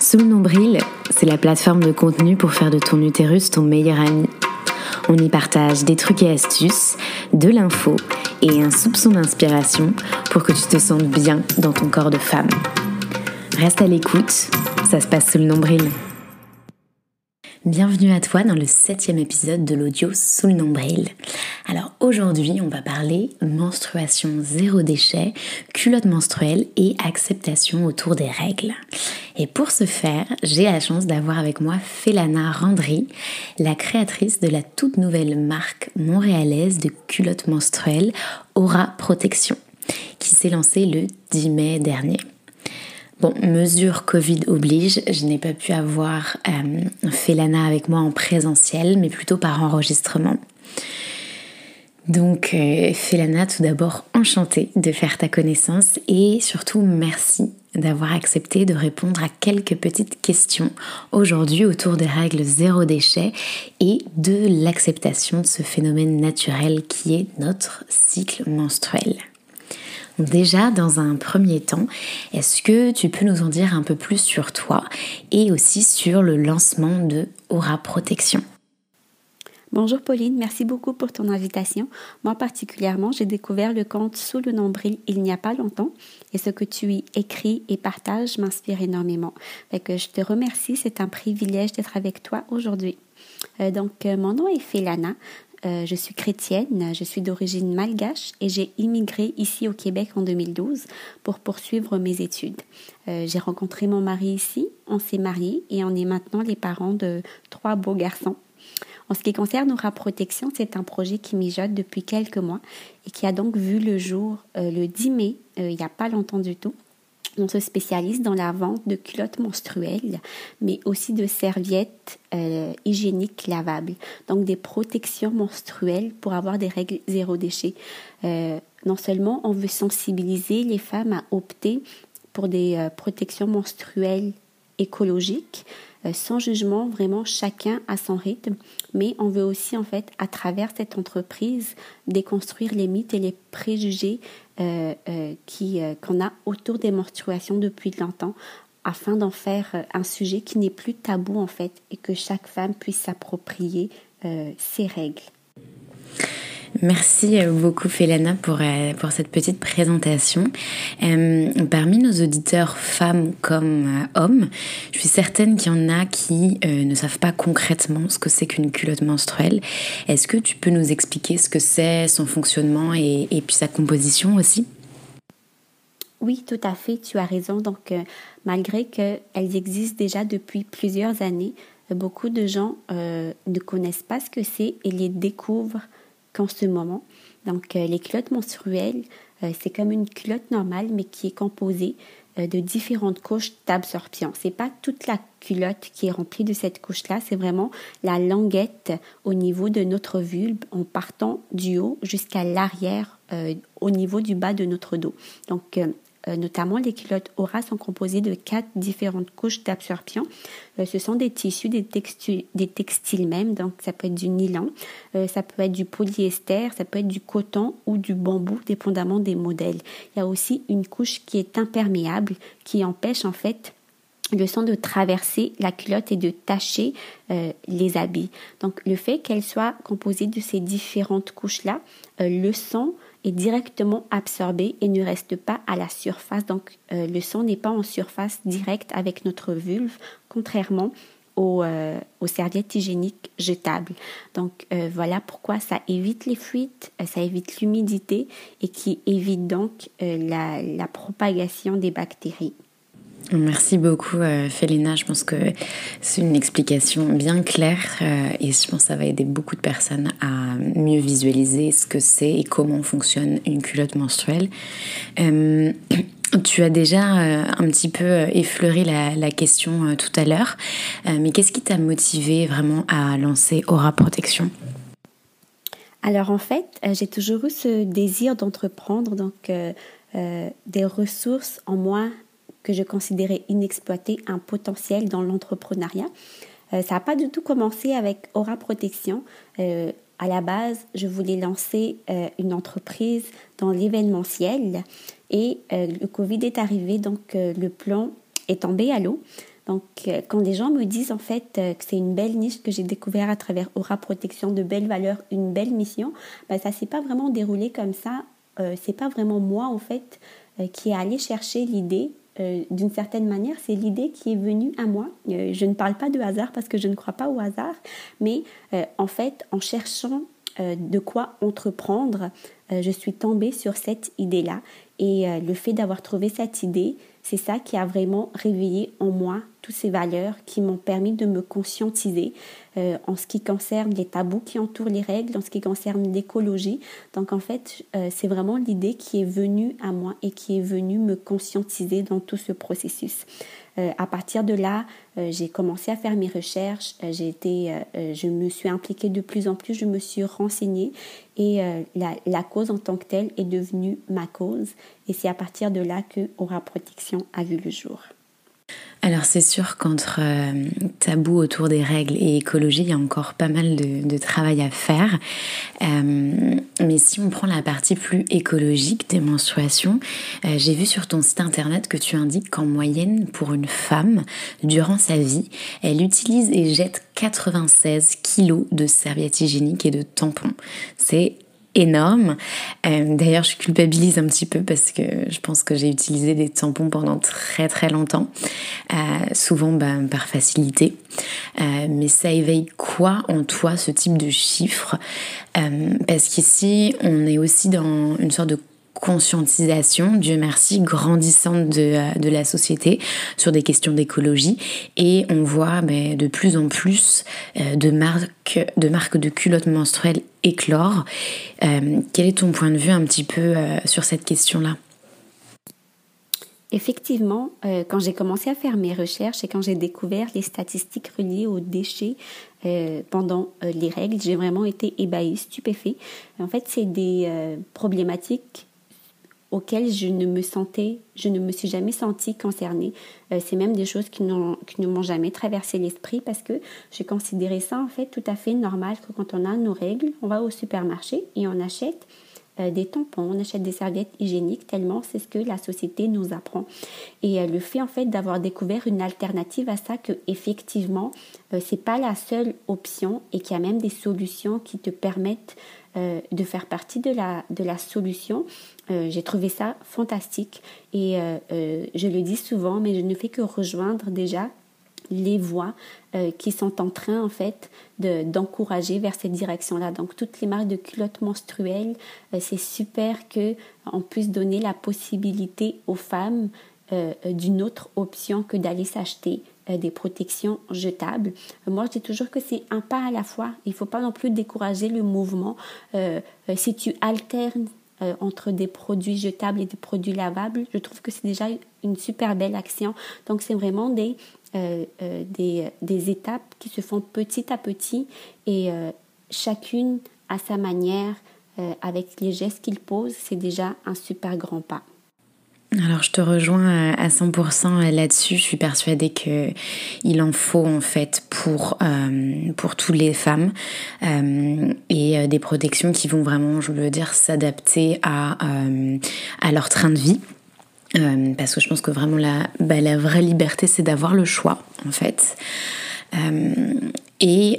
Sous le nombril, c'est la plateforme de contenu pour faire de ton utérus ton meilleur ami. On y partage des trucs et astuces, de l'info et un soupçon d'inspiration pour que tu te sentes bien dans ton corps de femme. Reste à l'écoute, ça se passe sous le nombril. Bienvenue à toi dans le septième épisode de l'audio Sous le nombril. Alors aujourd'hui, on va parler menstruation zéro déchet, culotte menstruelle et acceptation autour des règles. Et pour ce faire, j'ai la chance d'avoir avec moi Felana Randry, la créatrice de la toute nouvelle marque montréalaise de culottes menstruelles Aura Protection, qui s'est lancée le 10 mai dernier. Bon, mesure Covid oblige, je n'ai pas pu avoir euh, Felana avec moi en présentiel, mais plutôt par enregistrement. Donc, euh, Felana, tout d'abord, enchantée de faire ta connaissance et surtout merci d'avoir accepté de répondre à quelques petites questions aujourd'hui autour des règles zéro déchet et de l'acceptation de ce phénomène naturel qui est notre cycle menstruel. Déjà, dans un premier temps, est-ce que tu peux nous en dire un peu plus sur toi et aussi sur le lancement de Aura Protection? Bonjour Pauline, merci beaucoup pour ton invitation. Moi particulièrement, j'ai découvert le compte Sous le nombril il n'y a pas longtemps et ce que tu y écris et partages m'inspire énormément. que je te remercie, c'est un privilège d'être avec toi aujourd'hui. Euh, donc, euh, mon nom est Felana. Euh, je suis chrétienne, je suis d'origine malgache et j'ai immigré ici au Québec en 2012 pour poursuivre mes études. j'ai rencontré mon mari ici, on s'est mariés et on est maintenant les parents de trois beaux garçons. En ce qui concerne Aura Protection, c'est un projet qui mijote depuis quelques mois et qui a donc vu le jour le 10 mai, il n'y a pas longtemps du tout. On se spécialise dans la vente de culottes menstruelles, mais aussi de serviettes euh, hygiéniques lavables, donc des protections menstruelles pour avoir des règles zéro déchet. Euh, non seulement on veut sensibiliser les femmes à opter pour des euh, protections menstruelles écologiques, sans jugement, vraiment chacun à son rythme, mais on veut aussi en fait à travers cette entreprise déconstruire les mythes et les préjugés euh, euh, qui qu'on a autour des menstruations depuis longtemps afin d'en faire un sujet qui n'est plus tabou en fait et que chaque femme puisse s'approprier ses règles. Merci beaucoup Félana pour, euh, pour cette petite présentation. Euh, parmi nos auditeurs femmes comme euh, hommes, je suis certaine qu'il y en a qui ne savent pas concrètement ce que c'est qu'une culotte menstruelle. Est-ce que tu peux nous expliquer ce que c'est, son fonctionnement et, et, puis sa composition aussi? Oui, tout à fait, tu as raison. Donc, malgré qu'elles existent déjà depuis plusieurs années, beaucoup de gens ne connaissent pas ce que c'est et les découvrent qu'en ce moment. Donc, euh, les culottes menstruelles, euh, c'est comme une culotte normale, mais qui est composée euh, de différentes couches d'absorption. C'est pas toute la culotte qui est remplie de cette couche-là, c'est vraiment la languette au niveau de notre vulve en partant du haut jusqu'à l'arrière au niveau du bas de notre dos. Donc notamment les culottes Aura sont composées de quatre différentes couches d'absorption. Euh, ce sont des tissus, des textiles, des textiles même, donc ça peut être du nylon, euh, ça peut être du polyester, ça peut être du coton ou du bambou, dépendamment des modèles. Il y a aussi une couche qui est imperméable, qui empêche en fait le sang de traverser la culotte et de tacher les habits. Donc le fait qu'elle soit composée de ces différentes couches-là, le sang est directement absorbé et ne reste pas à la surface. Donc euh, le sang n'est pas en surface directe avec notre vulve, contrairement aux, euh, serviettes hygiéniques jetables. Donc euh, voilà pourquoi ça évite les fuites, ça évite l'humidité et qui évite donc la propagation des bactéries. Merci beaucoup, euh, Je pense que c'est une explication bien claire euh, et je pense que ça va aider beaucoup de personnes à mieux visualiser ce que c'est et comment fonctionne une culotte menstruelle. Euh, tu as déjà euh, un petit peu effleuré la, la question tout à l'heure, mais qu'est-ce qui t'a motivé vraiment à lancer Aura Protection? Alors en fait, j'ai toujours eu ce désir d'entreprendre donc des ressources en moi que je considérais inexploité, un potentiel dans l'entrepreneuriat. Euh, ça n'a pas du tout commencé avec Aura Protection. Euh, à la base, je voulais lancer euh, une entreprise dans l'événementiel et le Covid est arrivé, donc le plan est tombé à l'eau. Donc, quand les gens me disent en fait que c'est une belle niche que j'ai découvert à travers Aura Protection, de belles valeurs, une belle mission, ben, ça s'est pas vraiment déroulé comme ça. Euh, c'est pas vraiment moi en fait qui est allé chercher l'idée euh, d'une certaine manière, c'est l'idée qui est venue à moi. Euh, je ne parle pas de hasard parce que je ne crois pas au hasard, mais euh, en fait, en cherchant de quoi entreprendre, je suis tombée sur cette idée-là. Et le fait d'avoir trouvé cette idée, c'est ça qui a vraiment réveillé en moi toutes ces valeurs qui m'ont permis de me conscientiser euh, en ce qui concerne les tabous qui entourent les règles, en ce qui concerne l'écologie. Donc en fait, euh, c'est vraiment l'idée qui est venue à moi et qui est venue me conscientiser dans tout ce processus. Euh, à partir de là, j'ai commencé à faire mes recherches, j'ai été, je me suis impliquée de plus en plus, je me suis renseignée et la, la, cause en tant que telle est devenue ma cause. Et c'est à partir de là que Aura Protection a vu le jour. Alors c'est sûr qu'entre euh, tabou autour des règles et écologie, il y a encore pas mal de, travail à faire. Euh, mais si on prend la partie plus écologique des menstruations, euh, j'ai vu sur ton site internet que tu indiques qu'en moyenne, pour une femme, durant sa vie, elle utilise et jette 96 kilos de serviettes hygiéniques et de tampons. C'est énorme. Euh, d'ailleurs, je culpabilise un petit peu parce que je pense que j'ai utilisé des tampons pendant très très longtemps, euh, souvent ben, par facilité. Euh, mais ça éveille quoi en toi ce type de chiffre? Parce qu'ici, on est aussi dans une sorte de conscientisation, Dieu merci, grandissante de, euh, de la société sur des questions d'écologie et on voit ben, de plus en plus euh, de, marques, de marques de culottes menstruelles éclore. Euh, quel est ton point de vue un petit peu sur cette question-là? Effectivement, quand j'ai commencé à faire mes recherches et quand j'ai découvert les statistiques reliées aux déchets pendant les règles, j'ai vraiment été ébahie, stupéfait. En fait, c'est des problématiques auxquelles je ne me sentais, je ne me suis jamais sentie concernée. Euh, c'est même des choses qui, ne m'ont jamais traversé l'esprit parce que j'ai considéré ça en fait tout à fait normal que quand on a nos règles, on va au supermarché et on achète euh, des tampons, on achète des serviettes hygiéniques tellement c'est ce que la société nous apprend. Et euh, le fait en fait d'avoir découvert une alternative à ça que effectivement c'est pas la seule option et qu'il y a même des solutions qui te permettent de faire partie de la, de la solution, euh, j'ai trouvé ça fantastique et euh, euh, je le dis souvent, mais je ne fais que rejoindre déjà les voix qui sont en train en fait d'encourager vers cette direction-là. Donc toutes les marques de culottes menstruelles, c'est super que on puisse donner la possibilité aux femmes d'une autre option que d'aller s'acheter des protections jetables. Moi, je dis toujours que c'est un pas à la fois. Il ne faut pas non plus décourager le mouvement. si tu alternes euh, entre des produits jetables et des produits lavables, je trouve que c'est déjà une super belle action. Donc c'est vraiment des, euh, euh, des, des, étapes qui se font petit à petit et chacune à sa manière, avec les gestes qu'il pose, c'est déjà un super grand pas. Alors je te rejoins à 100% là-dessus. Je suis persuadée que il en faut en fait pour euh, pour toutes les femmes euh, et euh, des protections qui vont vraiment, je veux dire, s'adapter à à leur train de vie. parce que je pense que vraiment la, bah, la vraie liberté, c'est d'avoir le choix, en fait. Et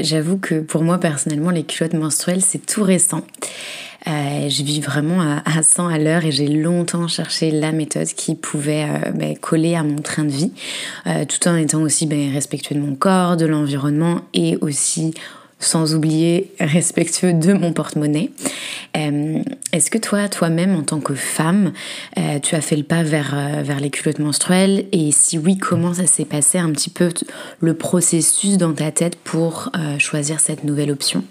j'avoue que pour moi, personnellement, les culottes menstruelles, c'est tout récent. Euh, je vis vraiment à, 100 à l'heure et j'ai longtemps cherché la méthode qui pouvait euh, ben, coller à mon train de vie, euh, tout en étant aussi ben, respectueux de mon corps, de l'environnement et aussi sans oublier respectueux de mon porte-monnaie. Est-ce que toi, toi-même, en tant que femme, tu as fait le pas vers, vers les culottes menstruelles? Et si oui, comment ça s'est passé un petit peu le processus dans ta tête pour choisir cette nouvelle option?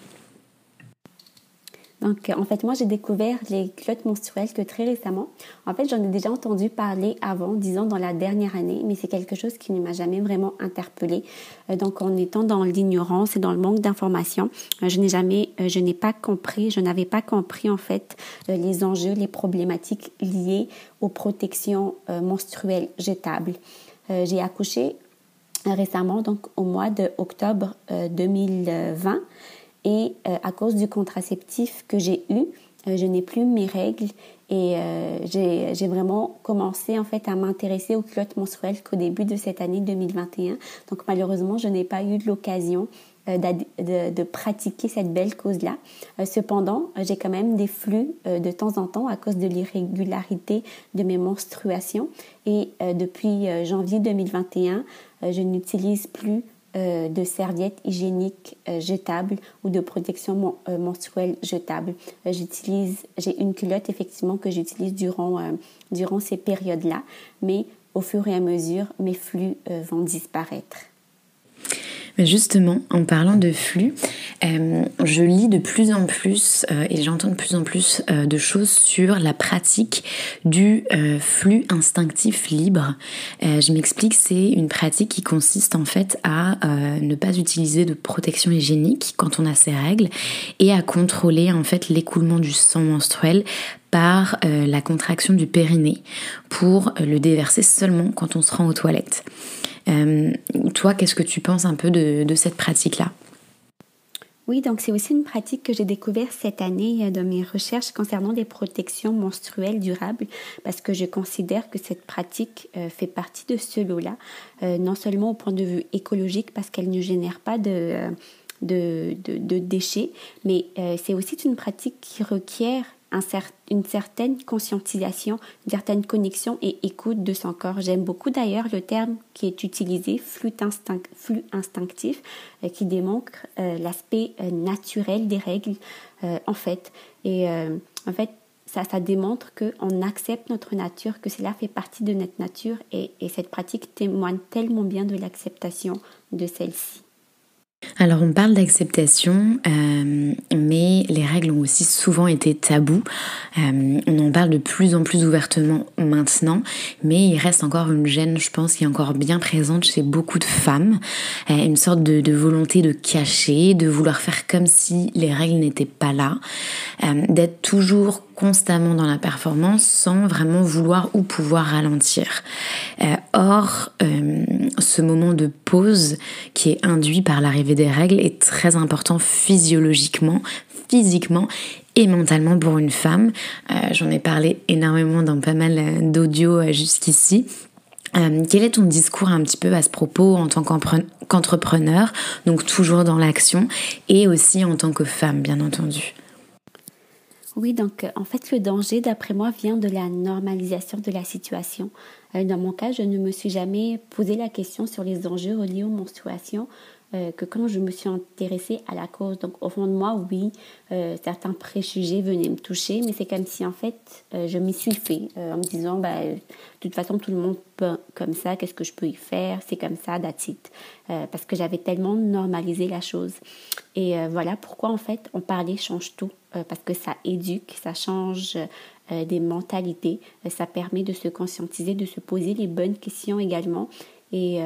Donc, en fait, moi, j'ai découvert les culottes menstruelles que très récemment. En fait, j'en ai déjà entendu parler avant, disons dans la dernière année, mais c'est quelque chose qui ne m'a jamais vraiment interpellée. Euh, donc, en étant dans l'ignorance et dans le manque d'informations, euh, je n'ai jamais, euh, je n'ai pas compris, je n'avais pas compris en fait les enjeux, les problématiques liées aux protections menstruelles jetables. J'ai accouché récemment, donc au mois d'octobre 2020. Et euh, à cause du contraceptif que j'ai eu, euh, je n'ai plus mes règles Et j'ai vraiment commencé en fait à m'intéresser aux culottes menstruelles qu'au début de cette année 2021. Donc malheureusement, je n'ai pas eu l'occasion euh, de, pratiquer cette belle cause-là. Euh, cependant, j'ai quand même des flux euh, de temps en temps à cause de l'irrégularité de mes menstruations. Et depuis janvier 2021, je n'utilise plus de serviettes hygiéniques jetables ou de protection menstruelle jetable. j'utilise, j'ai une culotte effectivement que j'utilise durant, durant ces périodes-là, mais au fur et à mesure, mes flux vont disparaître. Justement, en parlant de flux, euh, je lis de plus en plus euh, et j'entends de plus en plus euh, de choses sur la pratique du flux instinctif libre. je m'explique, c'est une pratique qui consiste en fait à ne pas utiliser de protection hygiénique quand on a ses règles et à contrôler en fait l'écoulement du sang menstruel par la contraction du périnée pour le déverser seulement quand on se rend aux toilettes. Euh, toi, qu'est-ce que tu penses un peu de, cette pratique-là? Oui, donc c'est aussi une pratique que j'ai découverte cette année euh, dans mes recherches concernant les protections menstruelles durables, parce que je considère que cette pratique euh, fait partie de ce lot-là, non seulement au point de vue écologique, parce qu'elle ne génère pas de, de, de déchets, mais c'est aussi une pratique qui requiert une certaine conscientisation, une certaine connexion et écoute de son corps. J'aime beaucoup d'ailleurs le terme qui est utilisé, flux, instinctif, euh, qui démontre euh, l'aspect euh, naturel des règles en fait. Et en fait, ça, ça démontre qu'on accepte notre nature, que cela fait partie de notre nature et cette pratique témoigne tellement bien de l'acceptation de celle-ci. Alors on parle d'acceptation, euh, mais les règles ont aussi souvent été tabous. Euh, on en parle de plus en plus ouvertement maintenant, mais il reste encore une gêne, je pense, qui est encore bien présente chez beaucoup de femmes. Euh, une sorte de, volonté de cacher, de vouloir faire comme si les règles n'étaient pas là, d'être toujours constamment dans la performance sans vraiment vouloir ou pouvoir ralentir. or, ce moment de pause qui est induit par l'arrivée des règles est très important physiologiquement, physiquement et mentalement pour une femme. Euh, j'en ai parlé énormément dans pas mal d'audio euh, jusqu'ici. Euh, quel est ton discours un petit peu à ce propos en tant qu'entrepreneur, donc toujours dans l'action, et aussi en tant que femme, bien entendu? Oui, donc en fait, le danger, d'après moi, vient de la normalisation de la situation. Dans mon cas, je ne me suis jamais posé la question sur les enjeux reliés aux menstruations euh, que quand je me suis intéressée à la cause. Donc au fond de moi, oui, euh, certains préjugés venaient me toucher, mais c'est comme si en fait euh, je m'y suis fait en me disant, bah, de toute façon tout le monde peut comme ça, qu'est-ce que je peux y faire C'est comme ça, that's it. parce que j'avais tellement normalisé la chose. Et voilà pourquoi en fait on parlait change tout, parce que ça éduque, ça change des mentalités, ça permet de se conscientiser, de se poser les bonnes questions également. Et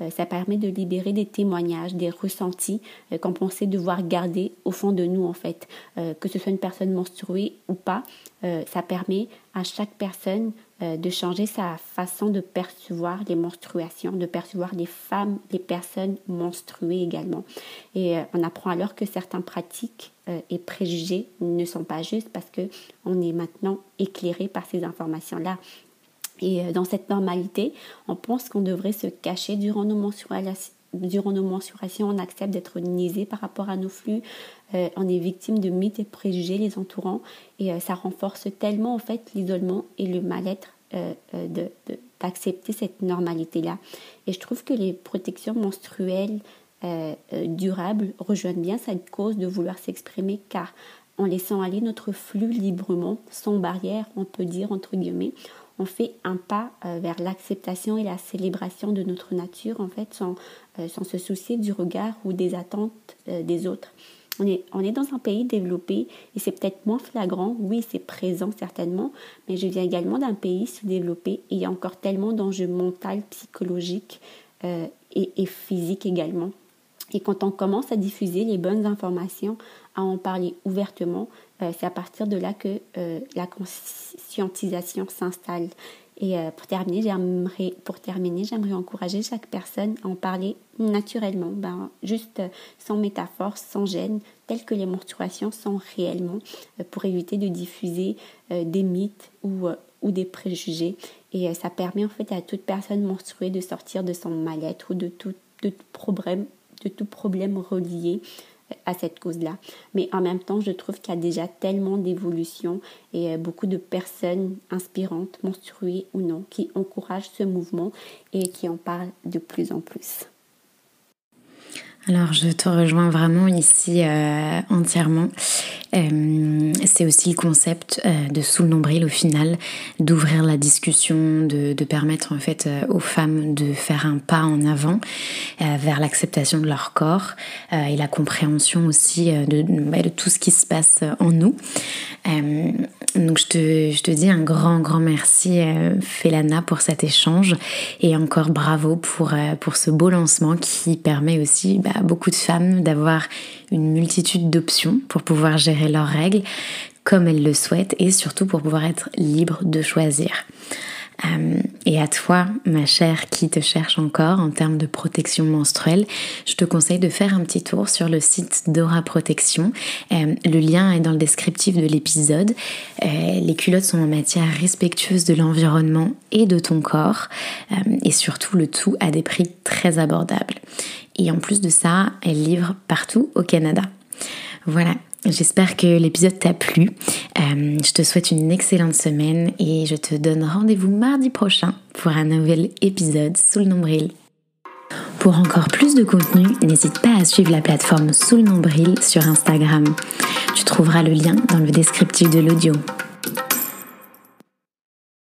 euh, ça permet de libérer des témoignages, des ressentis euh, qu'on pensait devoir garder au fond de nous en fait. Euh, que ce soit une personne menstruée ou pas, ça permet à chaque personne de changer sa façon de percevoir les menstruations, de percevoir les femmes, les personnes menstruées également. Et on apprend alors que certaines pratiques et préjugés ne sont pas justes parce que on est maintenant éclairé par ces informations-là. Et euh, dans cette normalité, on pense qu'on devrait se cacher durant nos menstruations. Durant nos menstruations, on accepte d'être niaisé par rapport à nos flux. Euh, on est victime de mythes et préjugés les entourant. Et euh, ça renforce tellement en fait l'isolement et le mal-être d'accepter cette normalité-là. Et je trouve que les protections menstruelles durables rejoignent bien cette cause de vouloir s'exprimer car en laissant aller notre flux librement, sans barrière, on peut dire entre guillemets, on fait un pas euh, vers l'acceptation et la célébration de notre nature, en fait, sans, euh, sans se soucier du regard ou des attentes euh, des autres. On est, on est dans un pays développé et c'est peut-être moins flagrant, oui, c'est présent certainement, mais je viens également d'un pays sous-développé et il y a encore tellement d'enjeux mentaux, psychologiques et, et physiques également. Et quand on commence à diffuser les bonnes informations, à en parler ouvertement, c'est à partir de là que la conscientisation s'installe. Et euh, pour terminer, j'aimerais pour terminer, j'aimerais encourager chaque personne à en parler naturellement, ben, juste euh, sans métaphore, sans gêne, tel que les menstruations sont réellement, pour éviter de diffuser des mythes ou, ou des préjugés. Et ça permet en fait à toute personne menstruée de sortir de son mal-être ou de tout, de problème, de tout problème relié à cette cause-là. Mais en même temps, je trouve qu'il y a déjà tellement d'évolutions et euh, beaucoup de personnes inspirantes, menstruées ou non, qui encouragent ce mouvement et qui en parlent de plus en plus. Alors je te rejoins vraiment ici euh, entièrement. Euh, c'est aussi le concept euh, de sous le nombril au final, d'ouvrir la discussion, de, permettre en fait aux femmes de faire un pas en avant vers l'acceptation de leur corps et la compréhension aussi de, bah, de, tout ce qui se passe en nous. donc je te, je te, dis un grand grand merci Felana pour cet échange et encore bravo pour, pour ce beau lancement qui permet aussi bah, beaucoup de femmes d'avoir une multitude d'options pour pouvoir gérer leurs règles comme elles le souhaitent et surtout pour pouvoir être libres de choisir. Euh, et à toi, ma chère, qui te cherche encore en termes de protection menstruelle, je te conseille de faire un petit tour sur le site Dora Protection. Euh, le lien est dans le descriptif de l'épisode. Euh, les culottes sont en matière respectueuse de l'environnement et de ton corps, et surtout le tout à des prix très abordables. Et en plus de ça, elle livre partout au Canada. Voilà, J'espère que l'épisode t'a plu. Euh, je te souhaite une excellente semaine et je te donne rendez-vous mardi prochain pour un nouvel épisode sous le nombril. Pour encore plus de contenu, n'hésite pas à suivre la plateforme sous le nombril sur Instagram. Tu trouveras le lien dans le descriptif de l'audio.